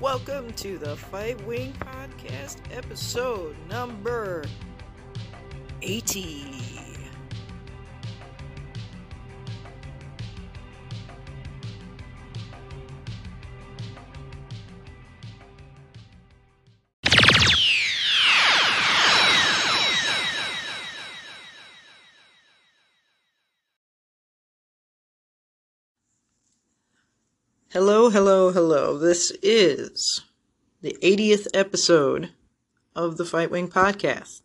Welcome to the Fightwing Podcast, episode number 80. Hello, hello, hello. This is the 80th episode of the Fightwing podcast.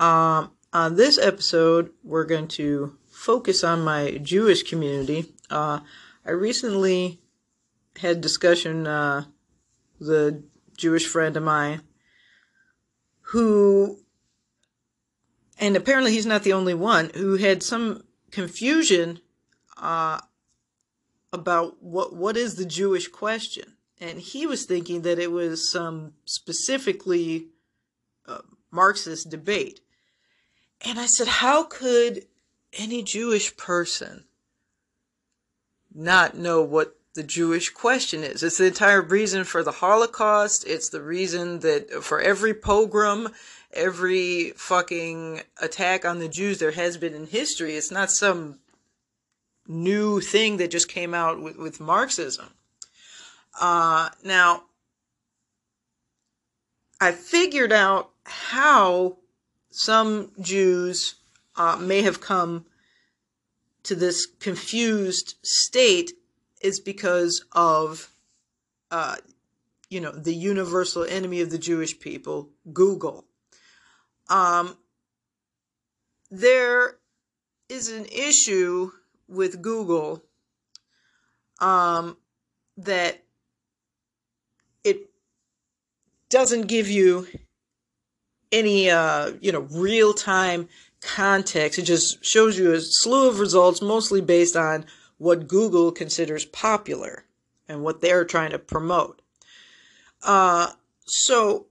Um, on this episode, we're going to focus on my Jewish community. Uh, I recently had discussion uh, a Jewish friend of mine who, and apparently he's not the only one, who had some confusion uh, about what what is the Jewish question, and he was thinking that it was some specifically uh, Marxist debate. And I said, how could any Jewish person not know what the Jewish question is? It's the entire reason for the Holocaust. It's the reason that for every pogrom, every fucking attack on the Jews there has been in history. It's not some new thing that just came out with, with Marxism. Uh, now, I figured out how some Jews uh, may have come to this confused state is because of, uh, you know, the universal enemy of the Jewish people, Google. Um, there is an issue with Google um, that it doesn't give you any uh, you know real time context. It just shows you a slew of results, mostly based on what Google considers popular and what they're trying to promote. Uh, so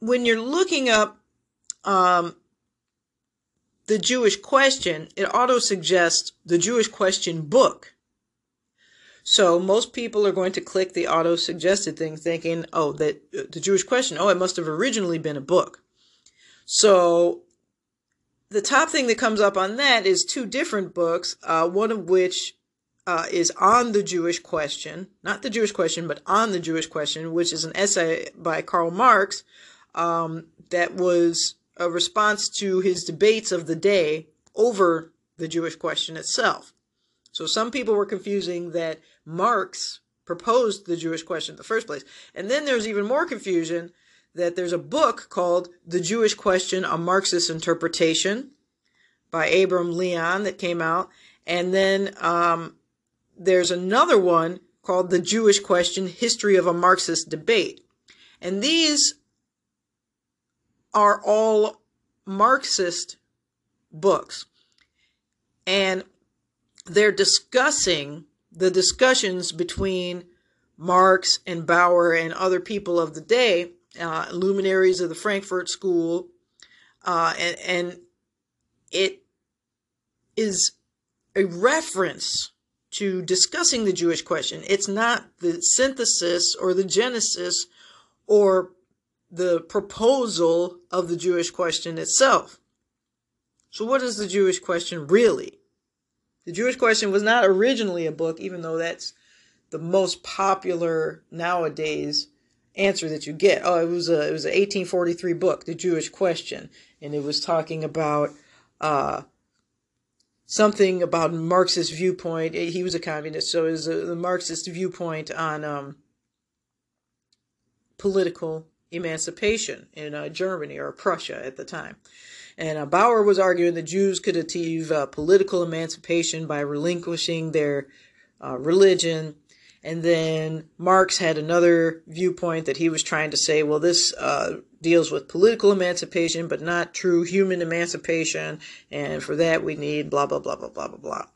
when you're looking up um, the Jewish question, it auto suggests the Jewish question book. So most people are going to click the auto suggested thing thinking, oh, that uh, the Jewish question, oh, it must have originally been a book. So the top thing that comes up on that is two different books, uh, one of which uh, is on the Jewish question, not the Jewish question, but on the Jewish question, which is an essay by Karl Marx um, that was a response to his debates of the day over the Jewish question itself. So some people were confusing that Marx proposed the Jewish question in the first place. And then there's even more confusion that there's a book called The Jewish Question, a Marxist Interpretation by Abram Leon that came out. And then um, there's another one called The Jewish Question, History of a Marxist Debate. And these are all Marxist books. And they're discussing the discussions between Marx and Bauer and other people of the day, uh, luminaries of the Frankfurt School, uh, and, and it is a reference to discussing the Jewish question. It's not the synthesis or the genesis or the proposal of the Jewish question itself. So, what is the Jewish question really? The Jewish question was not originally a book, even though that's the most popular nowadays answer that you get. Oh, it was a it was an 1843 book, The Jewish Question, and it was talking about uh, something about Marxist viewpoint. He was a communist, so it was a, the Marxist viewpoint on um, political emancipation in uh, Germany or Prussia at the time. And uh, Bauer was arguing that Jews could achieve uh, political emancipation by relinquishing their uh, religion. And then Marx had another viewpoint that he was trying to say, well, this uh, deals with political emancipation, but not true human emancipation. And for that, we need blah, blah, blah, blah, blah, blah, blah.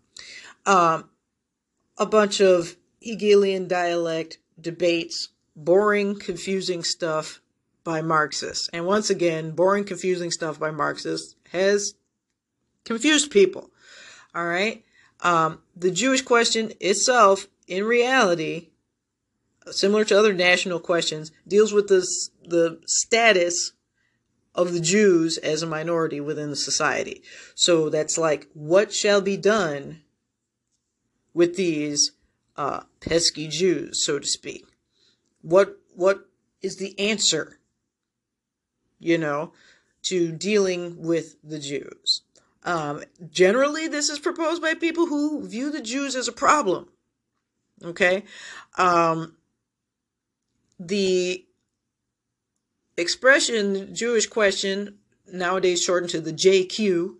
Um, a bunch of Hegelian dialect debates, boring, confusing stuff by Marxists. And once again, boring, confusing stuff by Marxists has confused people. All right. Um, the Jewish question itself in reality, similar to other national questions, deals with this, the status of the Jews as a minority within the society. So that's like, what shall be done with these uh, pesky Jews, so to speak? What what is the answer? You know, to dealing with the Jews. Um, generally, this is proposed by people who view the Jews as a problem. Okay, um, the expression Jewish question nowadays shortened to the JQ.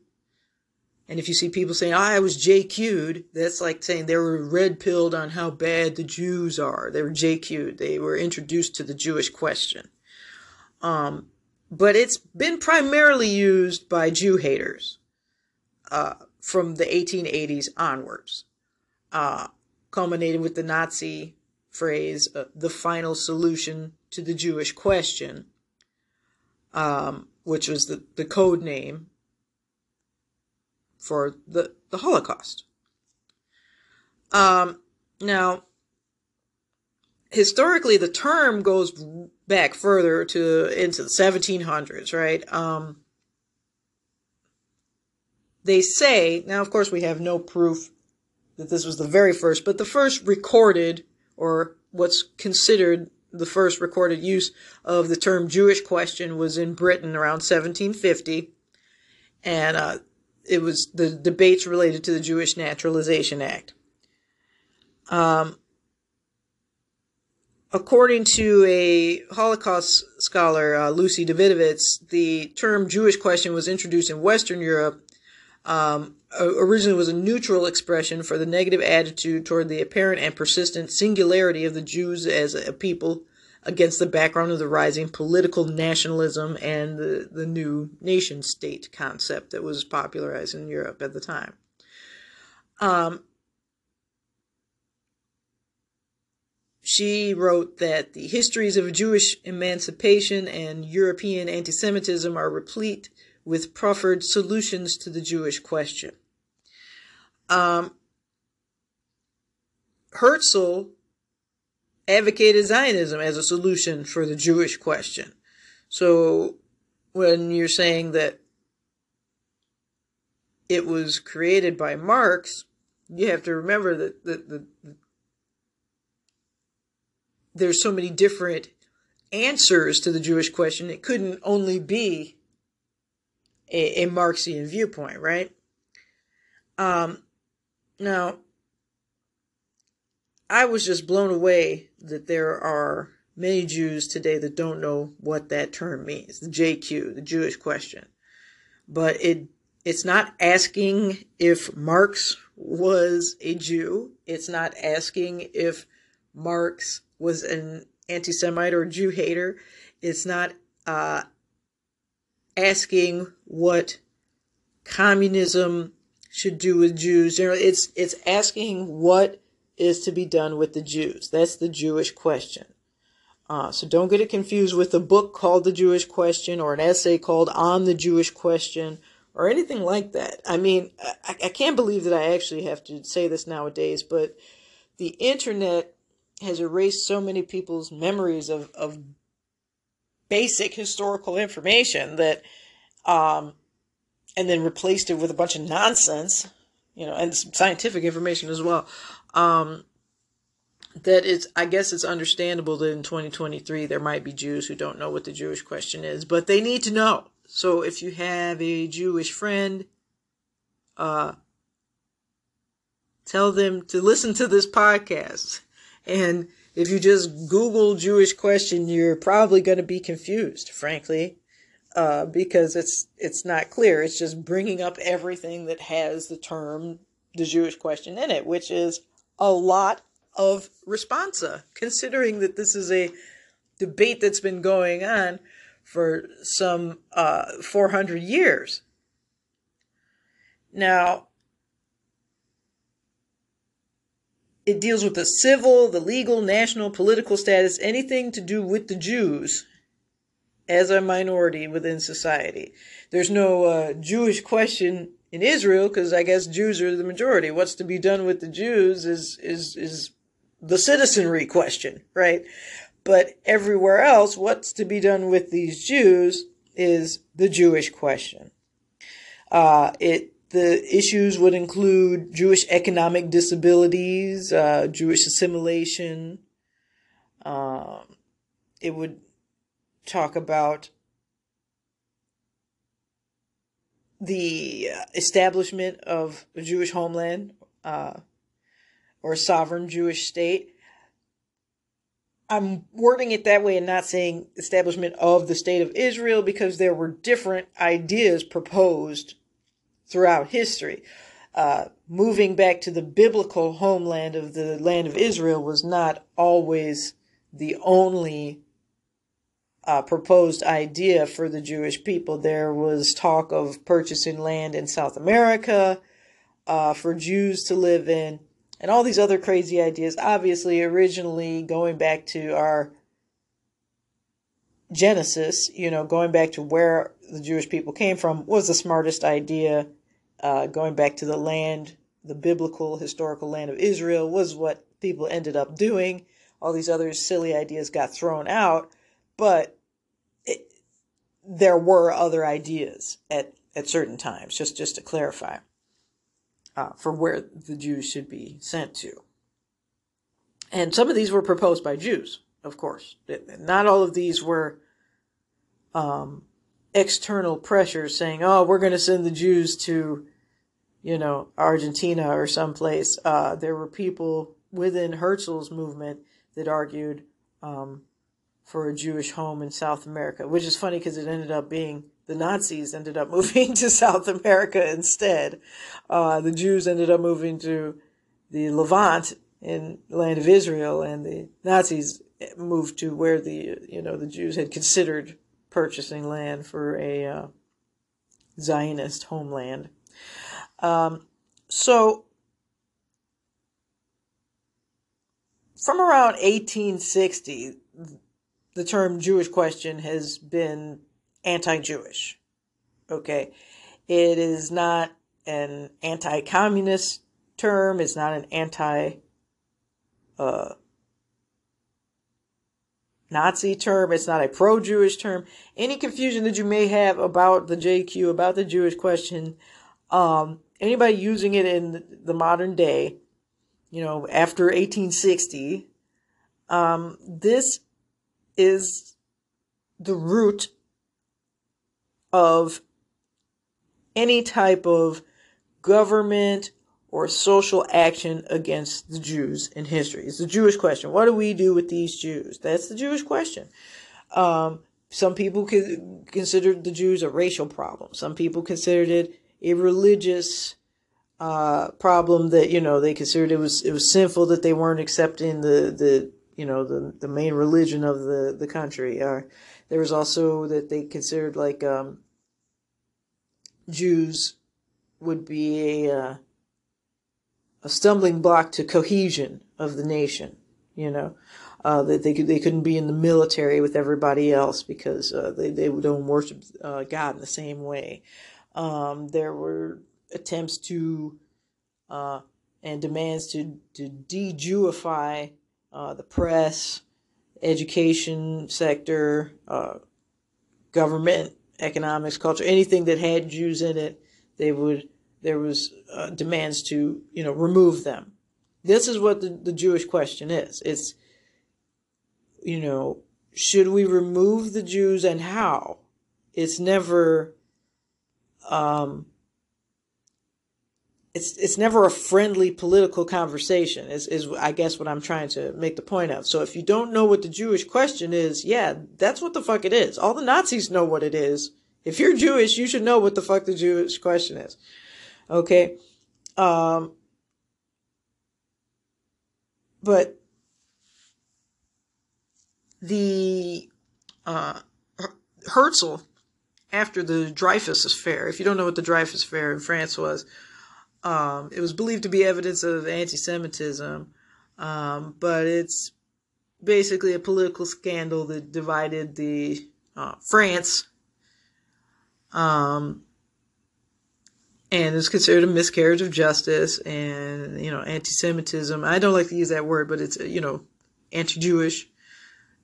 And if you see people saying, oh, I was JQ'd, that's like saying they were red pilled on how bad the Jews are. They were JQ'd. They were introduced to the Jewish question. Um, but it's been primarily used by Jew haters uh, from the 1880s onwards, uh, culminating with the Nazi phrase, uh, the final solution to the Jewish question, um, which was the, the code name for the, the Holocaust. Um, now, historically, the term goes back further to into the 1700s, right? Um, they say now, of course, we have no proof that this was the very first, but the first recorded or what's considered the first recorded use of the term Jewish question was in Britain around 1750. And uh, it was the debates related to the Jewish Naturalization Act. Um, according to a Holocaust scholar, uh, Lucy Dawidowicz, the term Jewish question was introduced in Western Europe um, originally was a neutral expression for the negative attitude toward the apparent and persistent singularity of the Jews as a people against the background of the rising political nationalism and the, the new nation state concept that was popularized in Europe at the time. Um, she wrote that the histories of Jewish emancipation and European anti Semitism are replete with proffered solutions to the Jewish question. Um, Herzl advocated Zionism as a solution for the Jewish question. So when you're saying that it was created by Marx, you have to remember that the, the, the there's so many different answers to the Jewish question. It couldn't only be a, a Marxian viewpoint, right? Um, now, I was just blown away that there are many Jews today that don't know what that term means, the JQ, the Jewish question. But it it's not asking if Marx was a Jew. It's not asking if Marx was an anti-Semite or Jew hater. It's not uh, asking what communism should do with Jews. It's it's asking what is to be done with the Jews. That's the Jewish question. Uh, so don't get it confused with a book called The Jewish Question or an essay called On the Jewish Question or anything like that. I mean, I, I can't believe that I actually have to say this nowadays, but the internet has erased so many people's memories of, of basic historical information that, um, and then replaced it with a bunch of nonsense, you know, and scientific information as well. Um, that it's, I guess it's understandable that in 2023 there might be Jews who don't know what the Jewish question is, but they need to know. So if you have a Jewish friend, uh, tell them to listen to this podcast. And if you just Google Jewish question, you're probably going to be confused, frankly, uh, because it's it's not clear. It's just bringing up everything that has the term the Jewish question in it, which is a lot of responsa, considering that this is a debate that's been going on for some uh, 400 years. Now, it deals with the civil, the legal, national, political status, anything to do with the Jews as a minority within society. There's no uh, Jewish question in Israel because I guess Jews are the majority. What's to be done with the Jews is is is the citizenry question, right? But everywhere else, what's to be done with these Jews is the Jewish question. Uh, it the issues would include Jewish economic disabilities, uh, Jewish assimilation. Um, it would talk about the establishment of a Jewish homeland uh, or a sovereign Jewish state. I'm wording it that way and not saying establishment of the state of Israel because there were different ideas proposed throughout history. Uh, moving back to the biblical homeland of the land of Israel was not always the only uh, proposed idea for the Jewish people. There was talk of purchasing land in South America uh, for Jews to live in, and all these other crazy ideas. Obviously, originally going back to our Genesis, you know, going back to where the Jewish people came from, was the smartest idea. Uh, going back to the land, the biblical, historical land of Israel, was what people ended up doing. All these other silly ideas got thrown out but it, there were other ideas at, at certain times, just, just to clarify, uh, for where the Jews should be sent to. And some of these were proposed by Jews, of course. Not all of these were um, external pressure saying, oh, we're going to send the Jews to, you know, Argentina or someplace. Uh, there were people within Herzl's movement that argued um, for a Jewish home in South America, which is funny because it ended up being the Nazis ended up moving to South America instead. Uh, the Jews ended up moving to the Levant in the land of Israel, and the Nazis moved to where the you know the Jews had considered purchasing land for a uh, Zionist homeland. Um, so from around 1860 the term Jewish question has been anti Jewish. Okay. It is not an anti communist term, it's not an anti uh, Nazi term, it's not a pro Jewish term. Any confusion that you may have about the JQ, about the Jewish question, um, anybody using it in the modern day, you know, after 1860, um, this is the root of any type of government or social action against the Jews in history. It's the Jewish question. What do we do with these Jews? That's the Jewish question. Um, some people considered the Jews a racial problem. Some people considered it a religious uh, problem that you know they considered it was it was sinful that they weren't accepting the the you know the the main religion of the the country. Uh, there was also that they considered like um, Jews would be a uh, a stumbling block to cohesion of the nation. You know uh, that they could they couldn't be in the military with everybody else because uh, they they don't worship uh, God in the same way. Um, there were attempts to uh, and demands to to de-Jewify uh, the press, education sector, uh, government, economics, culture, anything that had Jews in it, they would there was uh, demands to you know remove them. This is what the, the Jewish question is. It's you know should we remove the Jews and how? It's never um, it's it's never a friendly political conversation is, is i guess what i'm trying to make the point of so if you don't know what the jewish question is yeah that's what the fuck it is all the nazis know what it is if you're jewish you should know what the fuck the jewish question is okay um but the uh herzl after the dreyfus affair if you don't know what the dreyfus affair in france was um, it was believed to be evidence of anti Semitism, um, but it's basically a political scandal that divided the uh, France. Um, and it's considered a miscarriage of justice and you know anti-Semitism. I don't like to use that word, but it's you know anti-Jewish.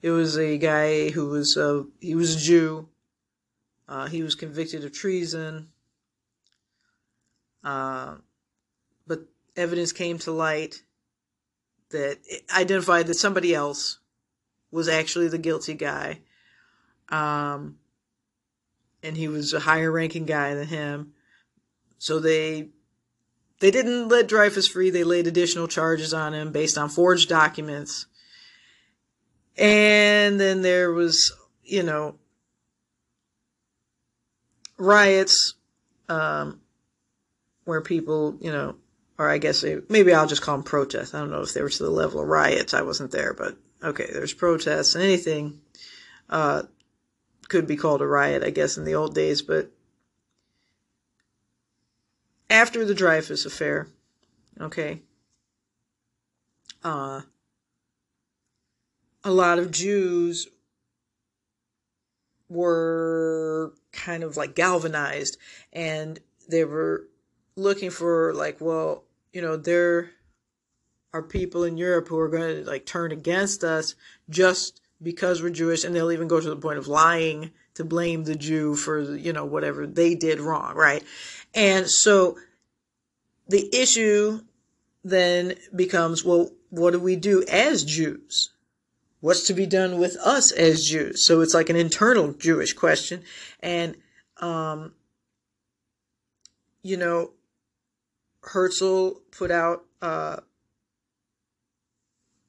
It was a guy who was uh, he was a Jew. Uh, he was convicted of treason. Uh, but evidence came to light that identified that somebody else was actually the guilty guy. Um, and he was a higher ranking guy than him. So they they didn't let Dreyfus free. They laid additional charges on him based on forged documents. And then there was, you know, riots um, where people, you know, or I guess they, maybe I'll just call them protests. I don't know if they were to the level of riots. I wasn't there, but okay, there's protests. Anything uh, could be called a riot, I guess, in the old days, but after the Dreyfus affair, okay, uh, a lot of Jews were kind of like galvanized and they were looking for like well you know there are people in Europe who are going to like turn against us just because we're Jewish and they'll even go to the point of lying to blame the Jew for you know whatever they did wrong right and so the issue then becomes well, what do we do as Jews? What's to be done with us as Jews? So it's like an internal Jewish question. And, um, you know, Herzl put out uh,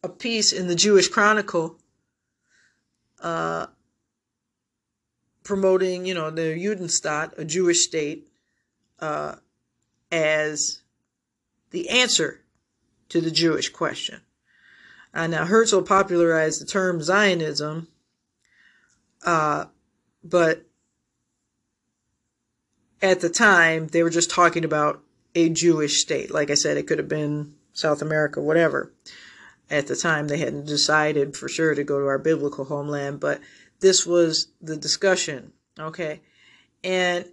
a piece in the Jewish Chronicle uh, promoting, you know, the Judenstaat, a Jewish state, uh, as the answer to the Jewish question. Uh, now, Herzl popularized the term Zionism, uh, but at the time, they were just talking about a Jewish state. Like I said, it could have been South America, whatever. At the time, they hadn't decided for sure to go to our biblical homeland, but this was the discussion, okay? And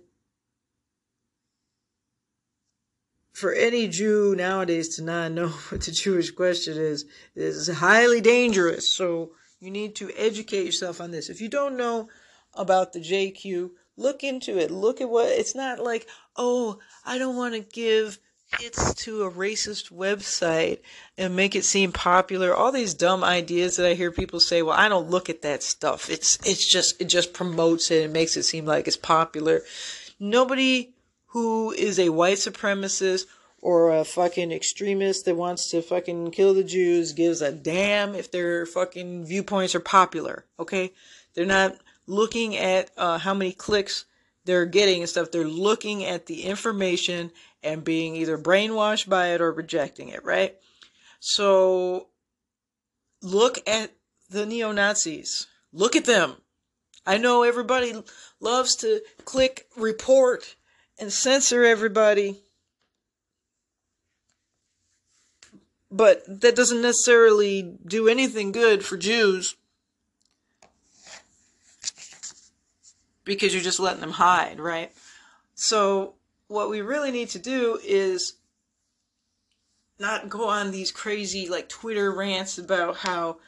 for any Jew nowadays to not know what the Jewish question is is highly dangerous. So you need to educate yourself on this. If you don't know about the JQ, look into it. Look at what it's not like, oh, I don't want to give it's to a racist website and make it seem popular. All these dumb ideas that I hear people say, well, I don't look at that stuff. It's it's just it just promotes it and makes it seem like it's popular. Nobody who is a white supremacist or a fucking extremist that wants to fucking kill the Jews gives a damn if their fucking viewpoints are popular. Okay? They're not looking at uh, how many clicks they're getting and stuff. They're looking at the information and being either brainwashed by it or rejecting it, right? So look at the neo Nazis. Look at them. I know everybody loves to click report and censor everybody. But that doesn't necessarily do anything good for Jews. Because you're just letting them hide, right? So, what we really need to do is not go on these crazy, like, Twitter rants about how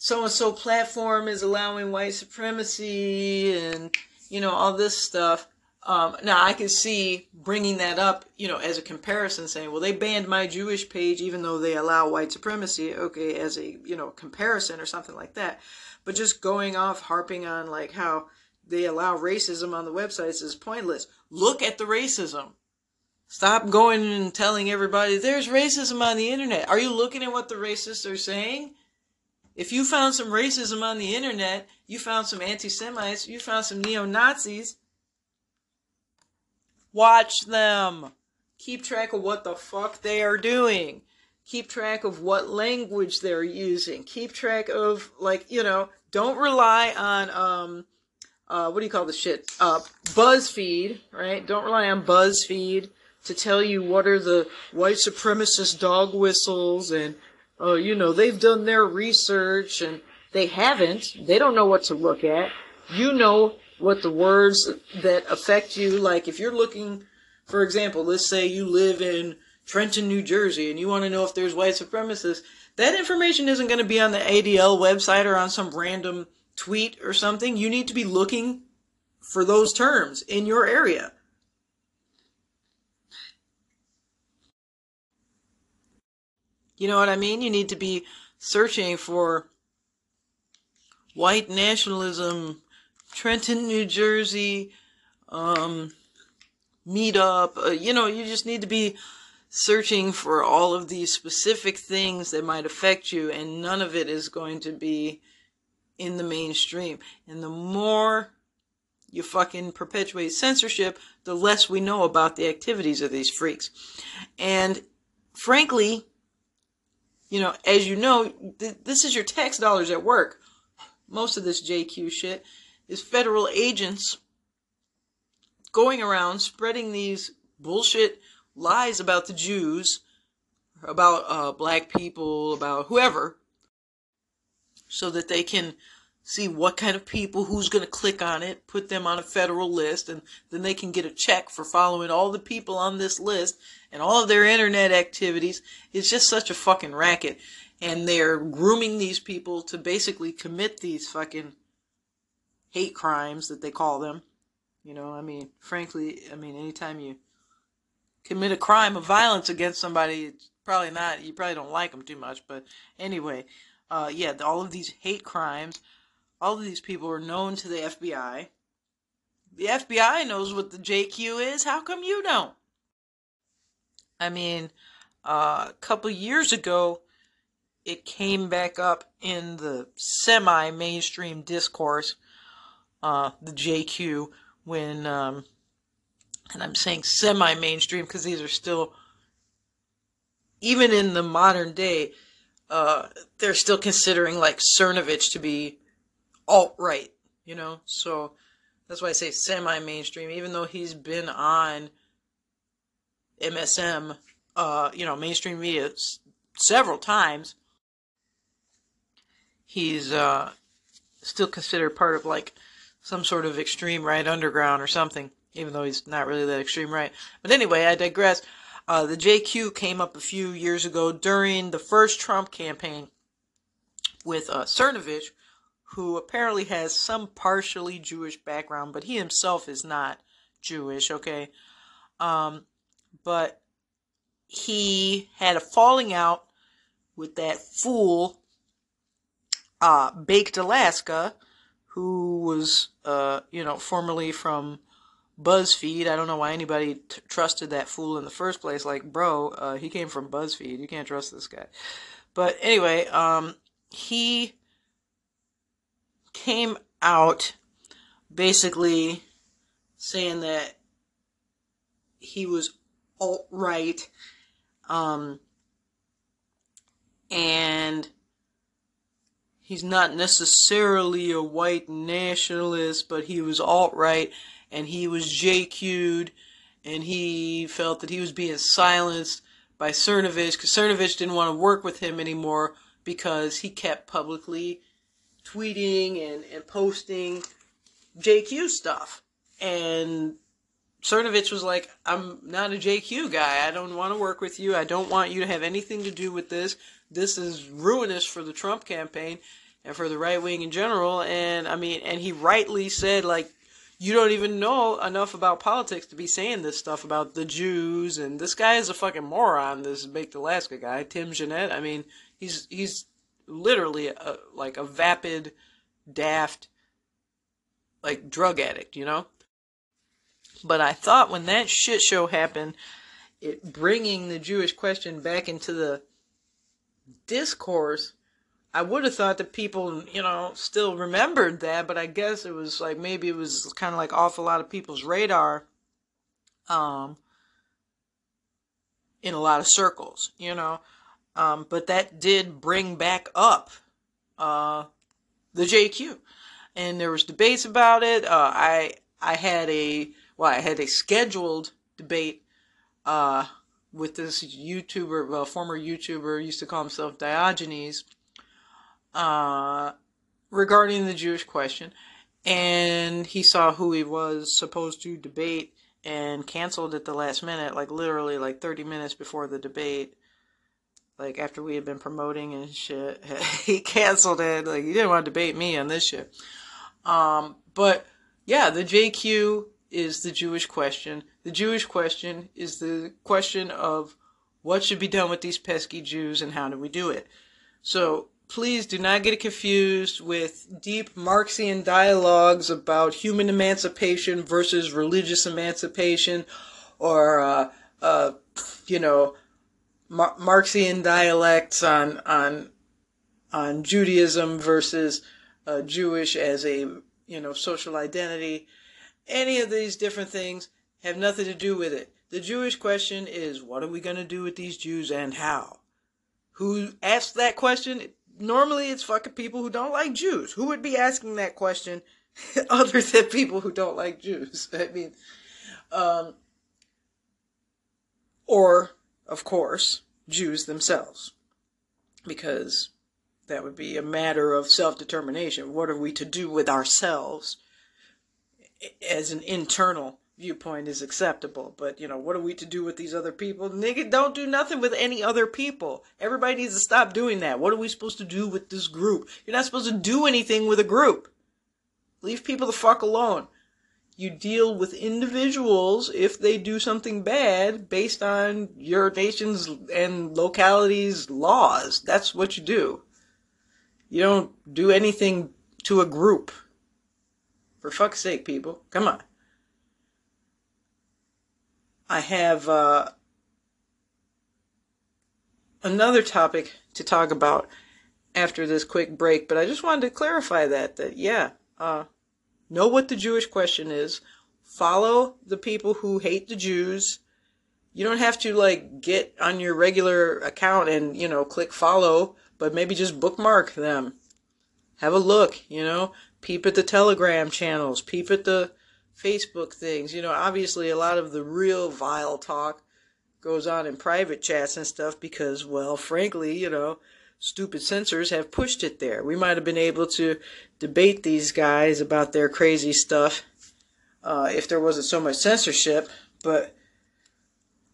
so and so platform is allowing white supremacy and, you know, all this stuff. Um, now I can see bringing that up, you know, as a comparison, saying, well, they banned my Jewish page even though they allow white supremacy. Okay, as a you know comparison or something like that. But just going off harping on like how they allow racism on the websites is pointless. Look at the racism. Stop going and telling everybody there's racism on the internet. Are you looking at what the racists are saying? If you found some racism on the internet, you found some anti Semites, you found some neo Nazis Watch them. Keep track of what the fuck they are doing. Keep track of what language they're using. Keep track of like, you know, don't rely on um uh what do you call the shit? Uh BuzzFeed, right? Don't rely on BuzzFeed to tell you what are the white supremacist dog whistles and uh you know, they've done their research and they haven't. They don't know what to look at. You know what the words that affect you, like if you're looking For example, let's say you live in Trenton, New Jersey, and you want to know if there's white supremacists. That information isn't going to be on the ADL website or on some random tweet or something. You need to be looking for those terms in your area. You know what I mean? You need to be searching for white nationalism, Trenton, New Jersey, um, meetup. Uh, you know, you just need to be searching for all of these specific things that might affect you, and none of it is going to be in the mainstream. And the more you fucking perpetuate censorship, the less we know about the activities of these freaks. And frankly, you know, as you know, th- this is your tax dollars at work. Most of this JQ shit is federal agents going around spreading these bullshit lies about the Jews, about uh, black people, about whoever, so that they can see what kind of people, who's going to click on it, put them on a federal list, and then they can get a check for following all the people on this list and all of their internet activities. It's just such a fucking racket. And they're grooming these people to basically commit these fucking hate crimes that they call them. You know, I mean, frankly, I mean, anytime you commit a crime of violence against somebody, it's probably not, you probably don't like them too much. But anyway, uh, yeah, all of these hate crimes all of these people are known to the FBI. The FBI knows what the JQ is. How come you don't? I mean, uh, a couple years ago, it came back up in the semi mainstream discourse, uh, the JQ, when, um, and I'm saying semi mainstream because these are still, even in the modern day, uh, they're still considering like Cernovich to be alt right, you know? So that's why I say semi mainstream, even though he's been on MSM, uh, you know, mainstream media several times. He's uh, still considered part of like some sort of extreme right underground or something, even though he's not really that extreme right. But anyway, I digress. Uh, the JQ came up a few years ago during the first Trump campaign with uh, Cernovich, who apparently has some partially Jewish background, but he himself is not Jewish, okay? Um, but he had a falling out with that fool, uh, Baked Alaska, who was, uh, you know, formerly from BuzzFeed. I don't know why anybody t- trusted that fool in the first place. Like, bro, uh, he came from BuzzFeed. You can't trust this guy. But anyway, um, he came out basically saying that he was alt right, um, and he's not necessarily a white nationalist, but he was alt right and he was JQ'd and he felt that he was being silenced by Cernovich because Cernovich didn't want to work with him anymore because he kept publicly tweeting and, and posting JQ stuff. And Cernovich was like, I'm not a JQ guy. I don't want to work with you. I don't want you to have anything to do with this. This is ruinous for the Trump campaign and for the right wing in general. And I mean, and he rightly said, like, you don't even know enough about politics to be saying this stuff about the Jews. And this guy is a fucking moron, this Baked Alaska guy, Tim Gionet. I mean, he's, he's literally a, like a vapid, daft, like drug addict, you know? But I thought when that shit show happened, it bringing the Jewish question back into the discourse, I would have thought that people, you know, still remembered that, but I guess it was like maybe it was kind of like off a lot of people's radar um in a lot of circles, you know. Um, but that did bring back up uh, the JQ, and there was debates about it. Uh, I I had a well, I had a scheduled debate uh, with this YouTuber, well, former YouTuber, used to call himself Diogenes, uh, regarding the Jewish question, and he saw who he was supposed to debate, and canceled at the last minute, like literally like 30 minutes before the debate. Like after we had been promoting and shit, he canceled it. Like he didn't want to debate me on this shit. Um, but yeah, the JQ is the Jewish question. The Jewish question is the question of what should be done with these pesky Jews and how do we do it. So please do not get it confused with deep Marxian dialogues about human emancipation versus religious emancipation or, uh, uh, you know, Mar- Marxian dialects on, on, on Judaism versus uh, Jewish as a, you know, social identity. Any of these different things have nothing to do with it. The Jewish question is what are we going to do with these Jews and how? Who asked that question? normally it's fucking people who don't like Jews. Who would be asking that question other than people who don't like Jews? I mean, um, or, of course, Jews themselves. Because that would be a matter of self determination. What are we to do with ourselves as an internal viewpoint is acceptable. But, you know, what are we to do with these other people? Nigga, don't do nothing with any other people. Everybody needs to stop doing that. What are we supposed to do with this group? You're not supposed to do anything with a group. Leave people the fuck alone. You deal with individuals if they do something bad based on your nation's and locality's laws. That's what you do. You don't do anything to a group. For fuck's sake, people. Come on. I have uh, another topic to talk about after this quick break, but I just wanted to clarify that that yeah, uh, know what the Jewish question is, follow the people who hate the Jews. You don't have to like get on your regular account and you know click follow, but maybe just bookmark them. Have a look, you know, peep at the Telegram channels, peep at the Facebook things. You know, obviously a lot of the real vile talk goes on in private chats and stuff because, well, frankly, you know, stupid censors have pushed it there. We might have been able to debate these guys about their crazy stuff uh, if there wasn't so much censorship, but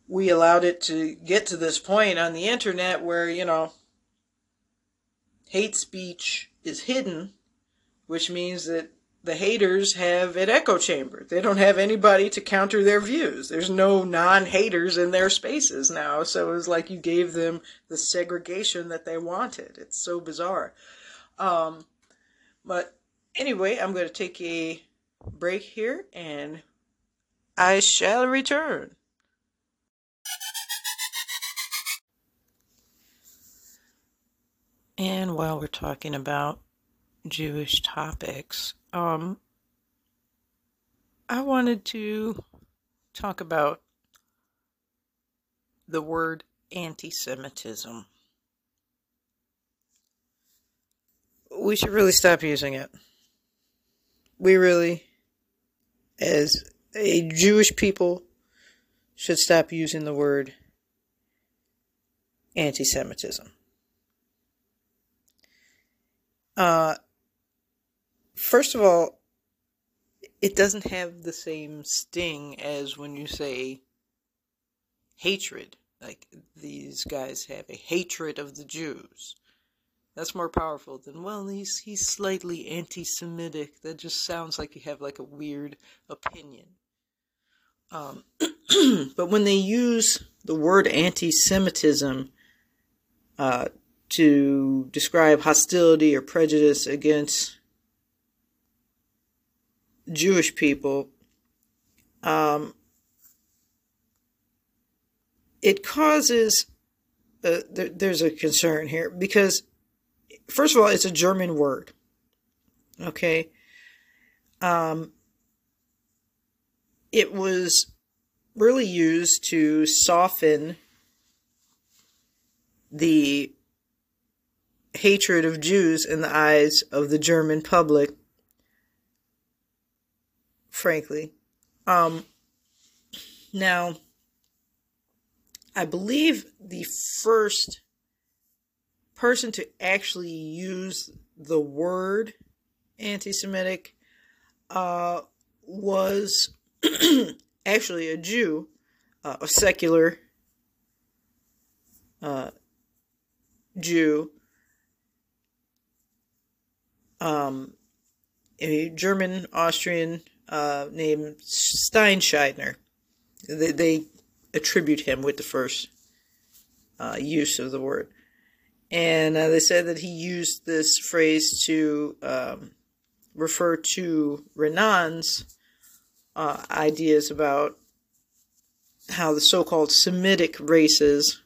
we allowed it to get to this point on the internet where, you know, hate speech is hidden, which means that the haters have an echo chamber. They don't have anybody to counter their views. There's no non haters in their spaces now. So it was like you gave them the segregation that they wanted. It's so bizarre. Um, but anyway, I'm going to take a break here and I shall return. And while we're talking about Jewish topics, um, I wanted to talk about the word anti Semitism. We should really stop using it. We really, as a Jewish people, should stop using the word anti Semitism. Uh, first of all, it doesn't have the same sting as when you say hatred. Like these guys have a hatred of the Jews. That's more powerful than well, he's he's slightly anti-Semitic. That just sounds like you have like a weird opinion. Um, but when they use the word anti-Semitism uh, to describe hostility or prejudice against Jewish people, um, it causes uh, there, there's a concern here because first of all, it's a German word. Okay. Um, it was really used to soften the hatred of Jews in the eyes of the German public frankly. Um, now, I believe the first person to actually use the word anti Semitic uh, was actually a Jew, uh, a secular uh, Jew, um, a German Austrian uh, named Steinschneider. They, they, attribute him with the first uh, use of the word. And uh, they said that he used this phrase to um, refer to Renan's uh, ideas about how the so called Semitic races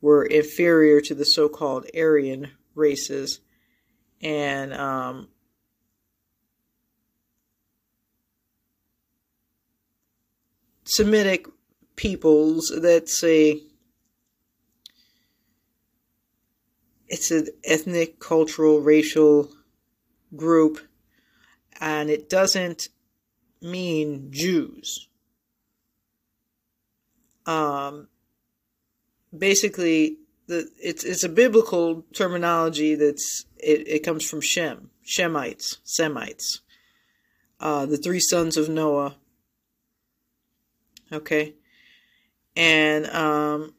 were inferior to the so called Aryan races. And um, Semitic peoples that's a it's an ethnic, cultural, racial group, and it doesn't mean Jews. Um, basically, the it's it's a biblical terminology that's it, it comes from Shem, Shemites, Semites, uh, the three sons of Noah. Okay, and um,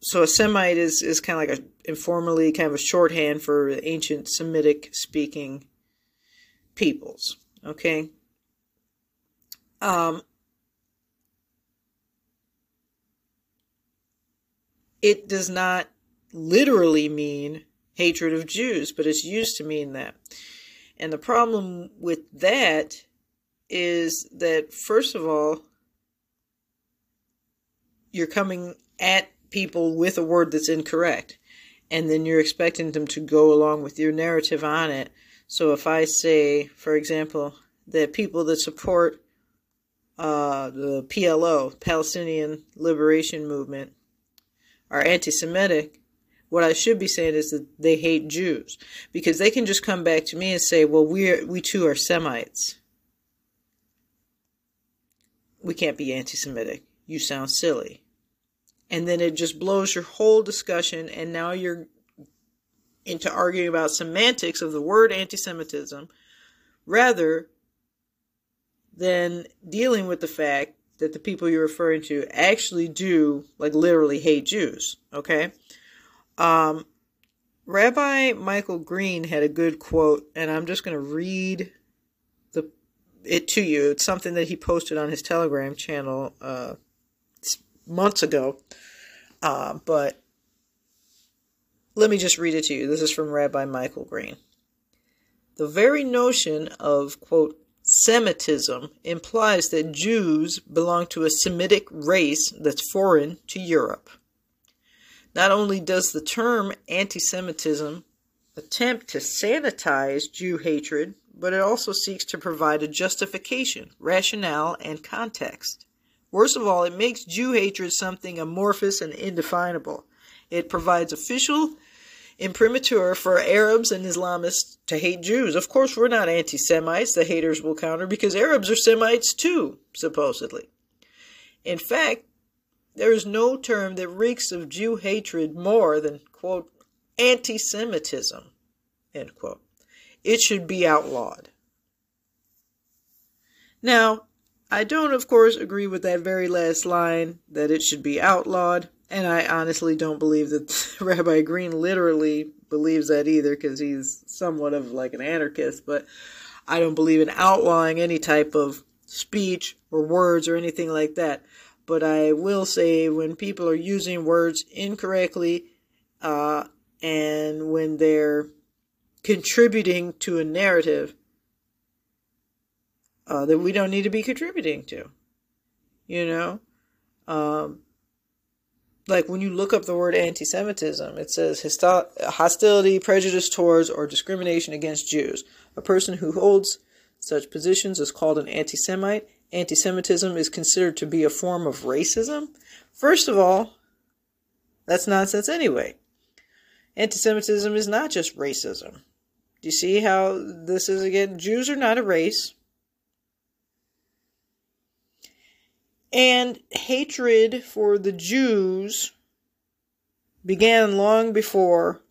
so a Semite is is kind of like a informally kind of a shorthand for ancient Semitic speaking peoples. Okay. Um, it does not literally mean hatred of Jews, but it's used to mean that. And the problem with that is that, first of all, you're coming at people with a word that's incorrect, and then you're expecting them to go along with your narrative on it. So if I say, for example, that people that support uh, the PLO, Palestinian Liberation Movement, are anti Semitic, what I should be saying is that they hate Jews. Because they can just come back to me and say, well, we we too are Semites. We can't be anti Semitic. You sound silly and then it just blows your whole discussion and now you're into arguing about semantics of the word anti-semitism rather than dealing with the fact that the people you're referring to actually do like literally hate Jews, okay? Um Rabbi Michael Green had a good quote and I'm just going to read the it to you. It's something that he posted on his Telegram channel uh months ago. Uh, but let me just read it to you. This is from Rabbi Michael Green. The very notion of, quote, Semitism implies that Jews belong to a Semitic race that's foreign to Europe. Not only does the term anti Semitism attempt to sanitize Jew hatred, but it also seeks to provide a justification, rationale, and context. Worst of all, it makes Jew hatred something amorphous and indefinable. It provides official imprimatur for Arabs and Islamists to hate Jews. Of course, we're not anti Semites, the haters will counter, because Arabs are Semites too, supposedly. In fact, there is no term that reeks of Jew hatred more than, quote, anti Semitism, end quote. It should be outlawed. Now, I don't, of course, agree with that very last line that it should be outlawed, and I honestly don't believe that Rabbi Green literally believes that either because he's somewhat of like an anarchist, but I don't believe in outlawing any type of speech or words or anything like that. But I will say when people are using words incorrectly uh, and when they're contributing to a narrative, uh, that we don't need to be contributing to. You know? Um, like when you look up the word anti Semitism, it says hostility, prejudice towards, or discrimination against Jews. A person who holds such positions is called an anti Semite. Anti Semitism is considered to be a form of racism. First of all, that's nonsense anyway. Anti Semitism is not just racism. Do you see how this is again? Jews are not a race. And hatred for the Jews began long before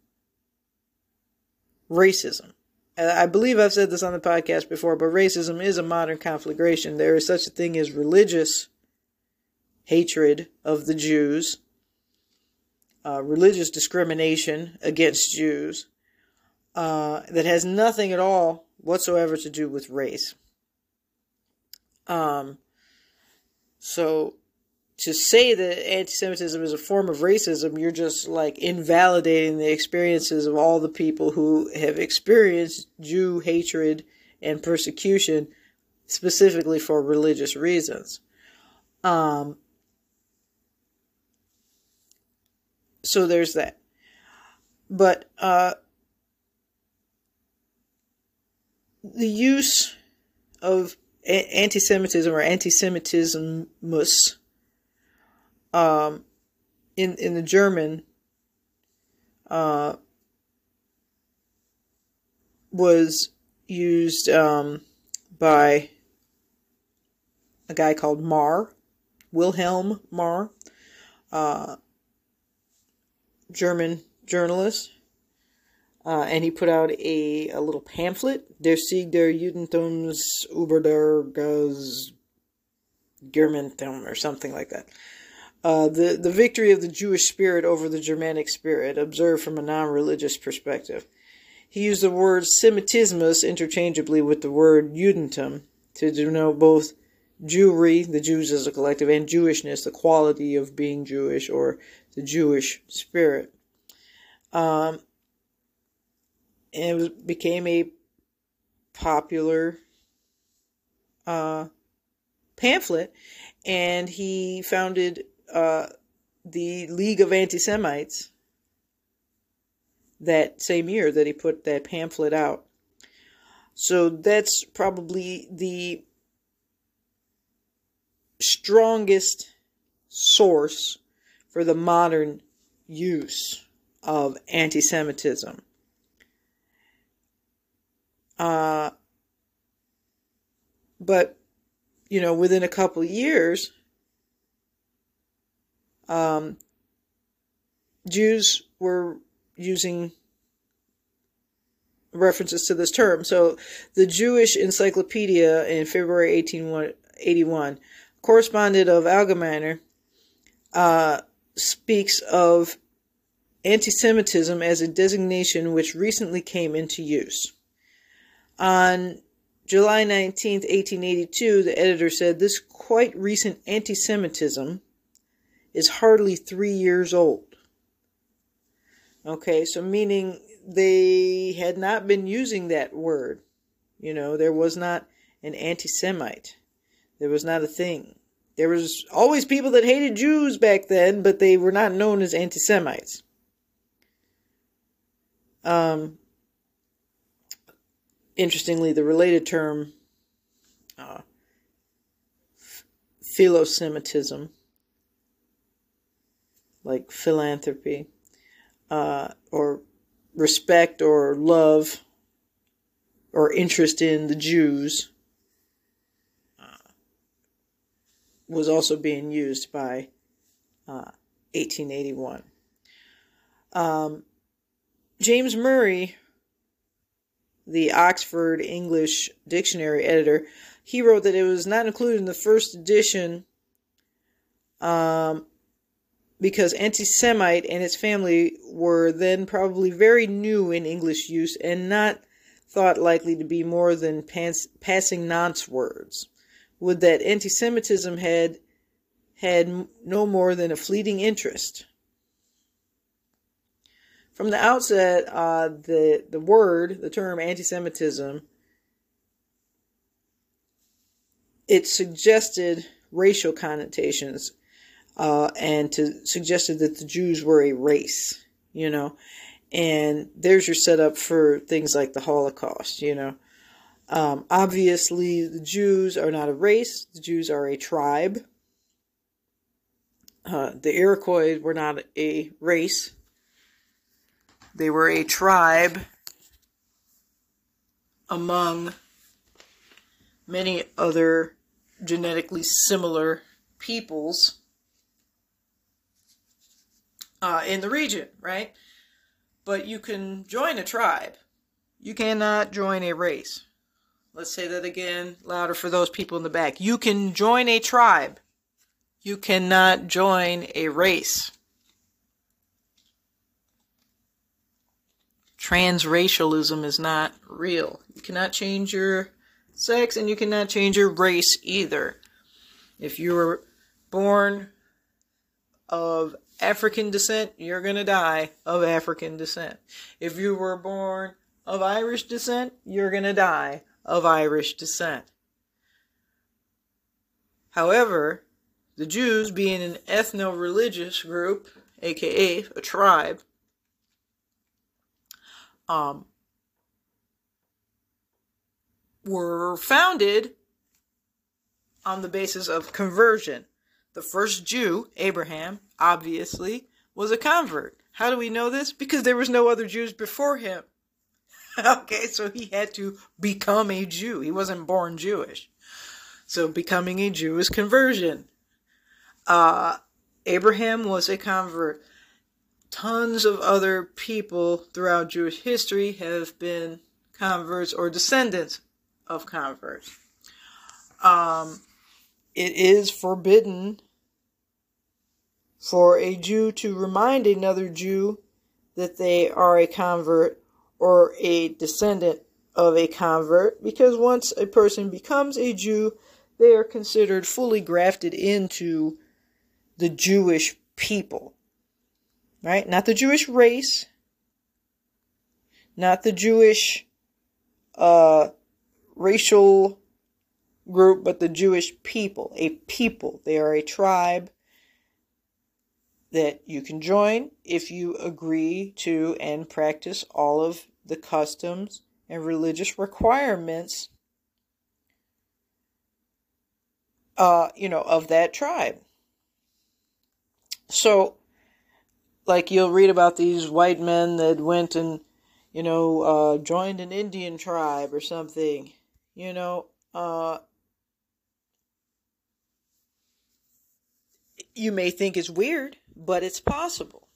racism. I believe I've said this on the podcast before, but racism is a modern conflagration. There is such a thing as religious hatred of the Jews, uh, religious discrimination against Jews, uh, that has nothing at all whatsoever to do with race. Um, so to say that anti-Semitism is a form of racism, you're just like invalidating the experiences of all the people who have experienced Jew hatred and persecution, specifically for religious reasons. Um, so there's that. But uh, the use of anti-Semitism or anti-Semitismus um, in in the German uh, was used um, by a guy called Marr, Wilhelm Marr, uh, German journalist, uh, and he put out a, a little pamphlet, Der Sieg der Judentums über der Germantum, or something like that. Uh, the, the victory of the Jewish spirit over the Germanic spirit, observed from a non religious perspective. He used the word Semitismus interchangeably with the word Judentum to denote both Jewry, the Jews as a collective, and Jewishness, the quality of being Jewish or the Jewish spirit. Um, and it became a popular uh, pamphlet, and he founded uh, the League of Anti Semites that same year that he put that pamphlet out. So that's probably the strongest source for the modern use of anti Semitism. Uh, but, you know, within a couple years, um, Jews were using references to this term. So, the Jewish Encyclopedia in February 1881, correspondent of Allgemeiner, uh, speaks of anti Semitism as a designation which recently came into use. On July 19, 1882, the editor said this quite recent anti Semitism is hardly three years old. Okay, so meaning they had not been using that word. You know, there was not an anti Semite. There was not a thing. There was always people that hated Jews back then, but they were not known as anti Semites. Um, interestingly, the related term uh, philosemitism like philanthropy, uh, or respect or love or interest in the Jews uh, was also being used by uh, 1881. Um, James Murray, the Oxford English Dictionary editor, he wrote that it was not included in the first edition um, because anti Semite and its family were then probably very new in English use and not thought likely to be more than pass, passing nonce words. Would that anti Semitism had had no more than a fleeting interest. From the outset, uh, the the word, the term anti-Semitism, it suggested racial connotations uh, and to suggested that the Jews were a race, you know. And there's your setup for things like the Holocaust, you know. Um, obviously, the Jews are not a race, the Jews are a tribe. Uh, the Iroquois were not a race, they were a tribe among many other genetically similar peoples uh, in the region, right? But you can join a tribe. You cannot join a race. Let's say that again, louder for those people in the back. You can join a tribe. You cannot join a race. Transracialism is not real. You cannot change your sex and you cannot change your race either. If you were born of African descent, you're going to die of African descent. If you were born of Irish descent, you're going to die of Irish descent. However, the Jews, being an ethno religious group, aka a tribe, um, were founded on the basis of conversion. The first Jew, Abraham, obviously, was a convert. How do we know this? Because there was no other Jews before him. okay, so he had to become a Jew. He wasn't born Jewish. So becoming a Jew is conversion. Uh, Abraham was a convert. Tons of other people throughout Jewish history have been converts or descendants of converts. Um, it is forbidden for a Jew to remind another Jew that they are a convert or a descendant of a convert because once a person becomes a Jew, they are considered fully grafted into the Jewish people. Right? Not the Jewish race, not the Jewish uh, racial group, but the Jewish people. A people. They are a tribe that you can join if you agree to and practice all of the customs and religious requirements uh, you know, of that tribe. So, like you'll read about these white men that went and, you know, uh, joined an Indian tribe or something, you know, uh, you may think it's weird, but it's possible.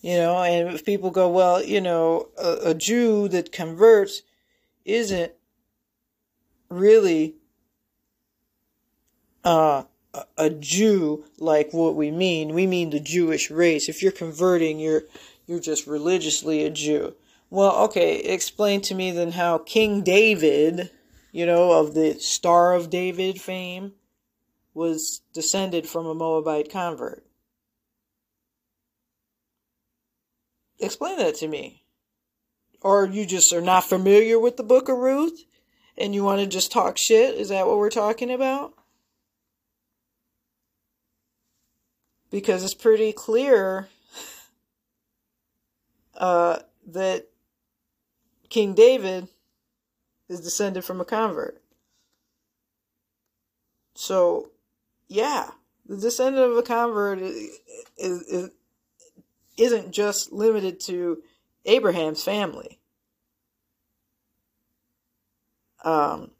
You know, and if people go, well, you know, a, a Jew that converts isn't really uh, a Jew like what we mean. We mean the Jewish race. If you're converting, you're you're just religiously a Jew. Well, okay, explain to me then how King David, you know, of the Star of David fame, was descended from a Moabite convert. Explain that to me. Or you just are not familiar with the book of Ruth and you want to just talk shit? Is that what we're talking about? Because it's pretty clear uh, that King David is descended from a convert. So, yeah, the descendant of a convert is, is, is isn't just limited to Abraham's family. Um,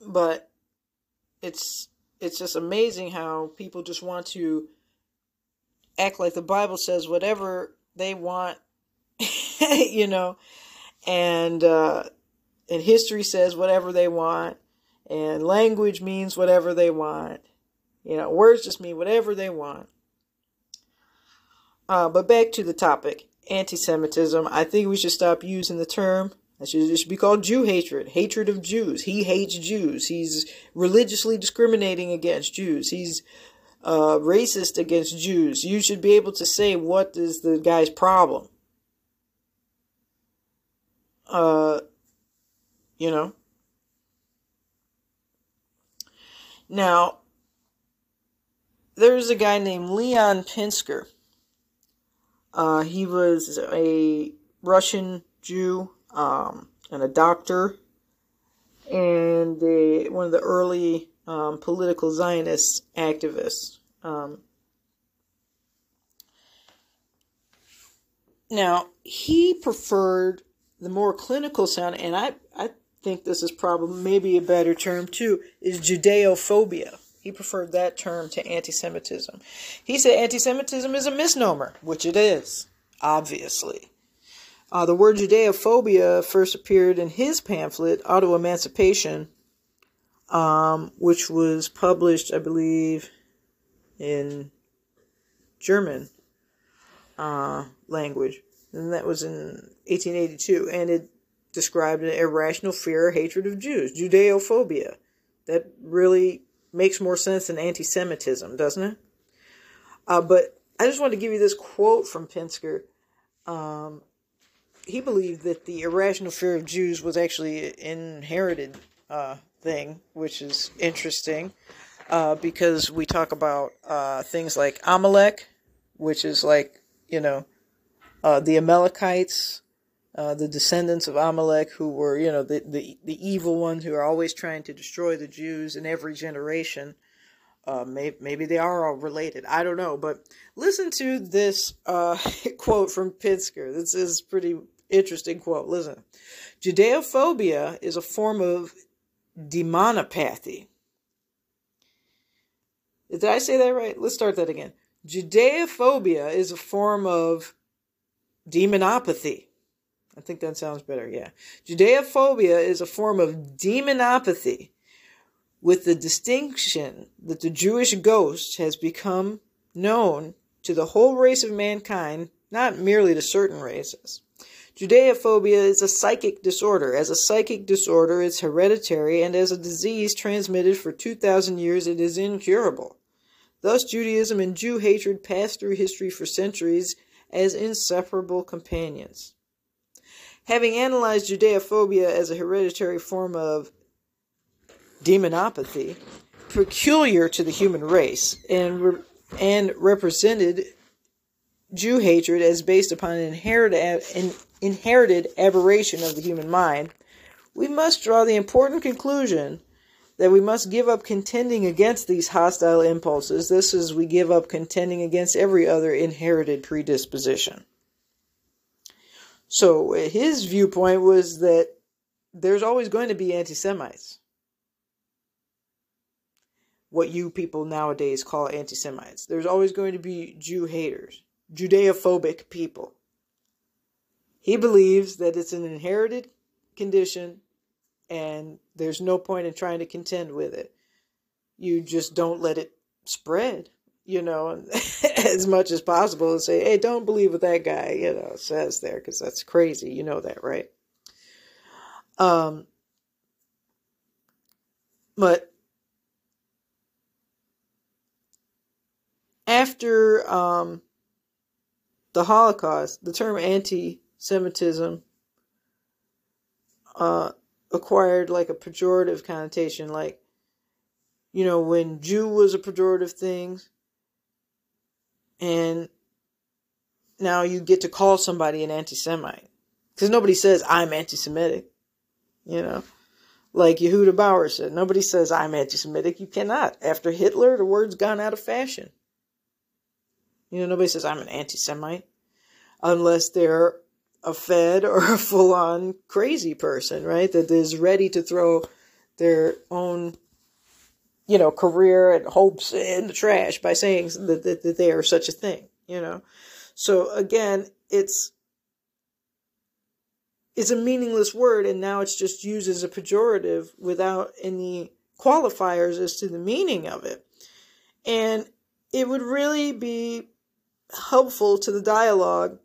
but it's it's just amazing how people just want to act like the Bible says whatever they want, you know, and uh, and history says whatever they want, and language means whatever they want. You know, words just mean whatever they want. Uh, but back to the topic anti Semitism. I think we should stop using the term. That should, it should be called Jew hatred, hatred of Jews. He hates Jews. He's religiously discriminating against Jews. He's uh, racist against Jews. You should be able to say what is the guy's problem. Uh, you know. Now, there's a guy named Leon Pinsker uh, he was a Russian Jew um, and a doctor, and one of the early um, political Zionist activists. Um, now, he preferred the more clinical sound, and I, I think this is probably maybe a better term too, is Judeophobia. He preferred that term to anti Semitism. He said anti Semitism is a misnomer, which it is, obviously. Uh, the word Judeophobia first appeared in his pamphlet, Auto Emancipation, um, which was published, I believe, in German uh, language. And that was in 1882. And it described an irrational fear or hatred of Jews, Judeophobia. That really makes more sense than anti Semitism, doesn't it? Uh, but I just wanted to give you this quote from Pinsker. Um, he believed that the irrational fear of Jews was actually an inherited uh, thing, which is interesting uh, because we talk about uh, things like Amalek, which is like, you know, uh, the Amalekites, uh, the descendants of Amalek, who were, you know, the, the, the evil ones who are always trying to destroy the Jews in every generation. Uh, maybe, maybe they are all related. I don't know. But listen to this uh, quote from Pinsker. This is pretty interesting quote. Listen. Judeophobia is a form of demonopathy. Did I say that right? Let's start that again. Judeophobia is a form of demonopathy. I think that sounds better, yeah. Judeophobia is a form of demonopathy with the distinction that the Jewish ghost has become known to the whole race of mankind, not merely to certain races. Judeophobia is a psychic disorder. As a psychic disorder, it's hereditary, and as a disease transmitted for 2,000 years, it is incurable. Thus, Judaism and Jew hatred passed through history for centuries as inseparable companions. Having analyzed Judeophobia as a hereditary form of demonopathy, peculiar to the human race, and, re- and represented Jew hatred as based upon an inherited, an inherited aberration of the human mind, we must draw the important conclusion that we must give up contending against these hostile impulses. This is, we give up contending against every other inherited predisposition. So his viewpoint was that there's always going to be anti Semites. What you people nowadays call anti Semites. There's always going to be Jew haters. Judeophobic people. He believes that it's an inherited condition and there's no point in trying to contend with it. You just don't let it spread, you know, as much as possible and say, hey, don't believe what that guy, you know, says there because that's crazy. You know that, right? Um, but after um, the Holocaust, the term anti Semitism uh, acquired like a pejorative connotation, like, you know, when Jew was a pejorative thing, and now you get to call somebody an anti Semite. Because nobody says, I'm anti Semitic. You know, like Yehuda Bauer said, nobody says, I'm anti Semitic. You cannot. After Hitler, the word's gone out of fashion. You know, nobody says I'm an anti Semite unless they're a fed or a full on crazy person, right? That is ready to throw their own, you know, career and hopes in the trash by saying that, that, that they are such a thing, you know? So again, it's, it's a meaningless word and now it's just used as a pejorative without any qualifiers as to the meaning of it. And it would really be helpful to the dialogue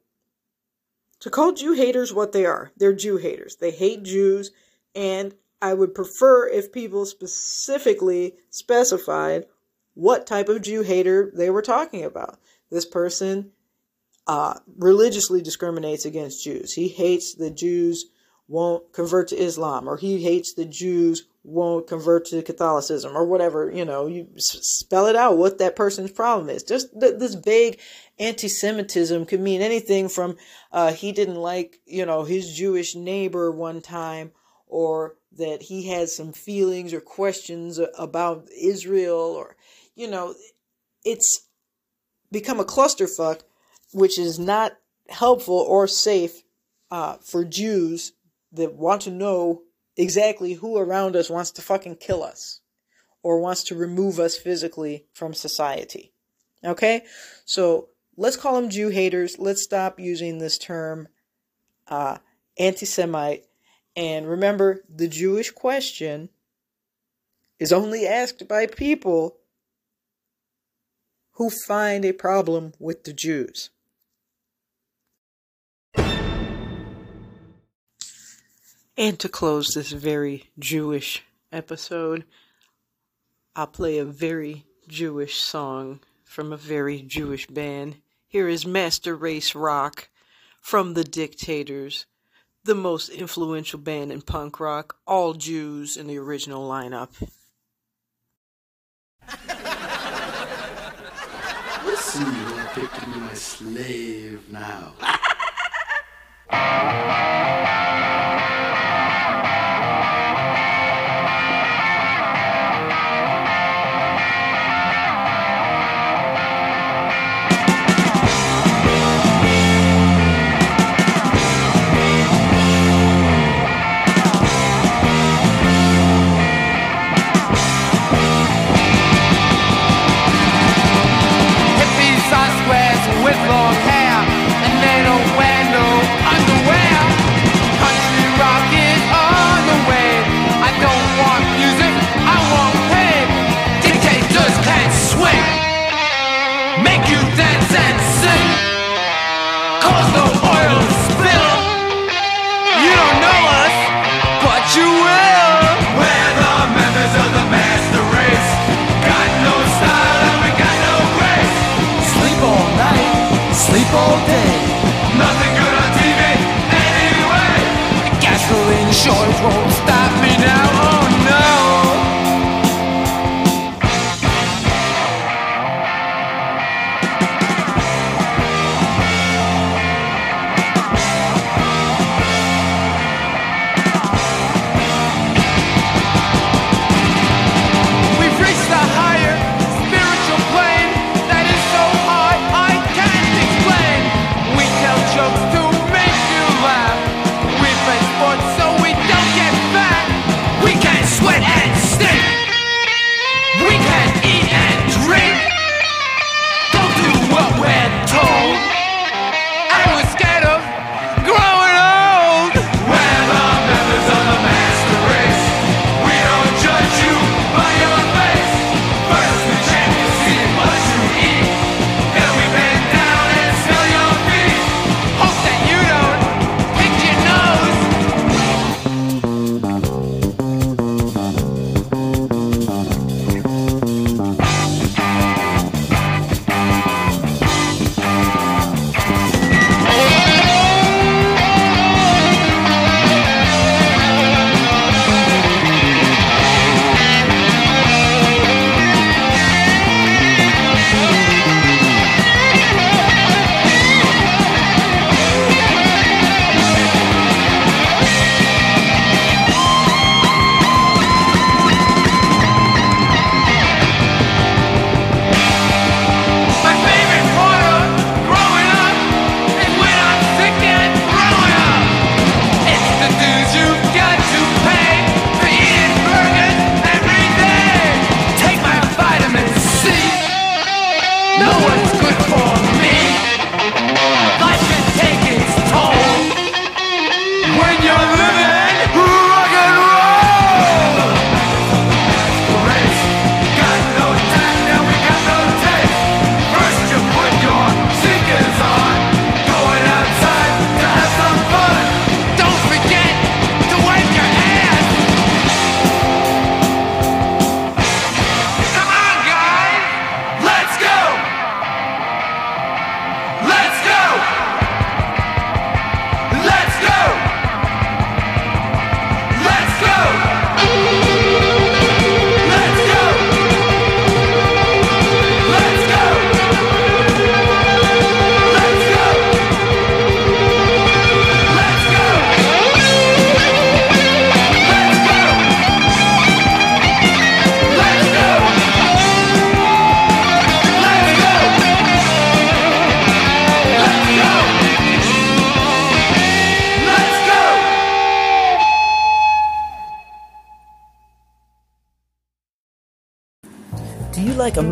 to call Jew haters what they are. They're Jew haters. They hate Jews, and I would prefer if people specifically specified what type of Jew hater they were talking about. This person uh, religiously discriminates against Jews. He hates the Jews won't convert to Islam, or he hates the Jews won't convert to Catholicism, or whatever. You know, you spell it out what that person's problem is. Just th- this vague anti-Semitism could mean anything from uh, he didn't like, you know, his Jewish neighbor one time, or that he had some feelings or questions about Israel, or you know, it's become a clusterfuck, which is not helpful or safe uh, for Jews that want to know exactly who around us wants to fucking kill us or wants to remove us physically from society. Okay? So let's call them Jew haters. Let's stop using this term uh, anti Semite. And remember, the Jewish question is only asked by people who find a problem with the Jews. And to close this very Jewish episode, I'll play a very Jewish song from a very Jewish band. Here is Master Race Rock from The Dictators, the most influential band in punk rock, all Jews in the original lineup. Listen, you're picking my slave now. like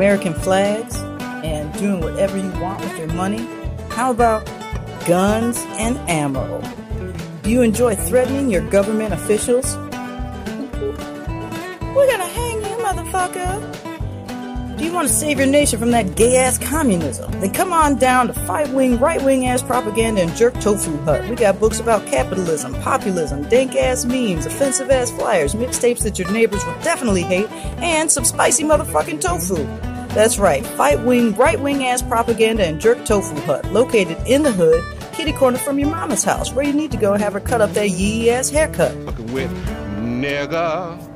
American flags and doing whatever you want with your money? How about guns and ammo? Do you enjoy threatening your government officials? We're gonna hang you, motherfucker! Do you want to save your nation from that gay ass communism? Then come on down to Fightwing, right wing ass propaganda and jerk tofu hut. We got books about capitalism, populism, dank ass memes, offensive ass flyers, mixtapes that your neighbors will definitely hate, and some spicy motherfucking tofu. That's right, Fightwing, right wing ass propaganda and jerk tofu hut, located in the hood, kitty corner from your mama's house, where you need to go and have her cut up that yee ass haircut. Fucking with nigga.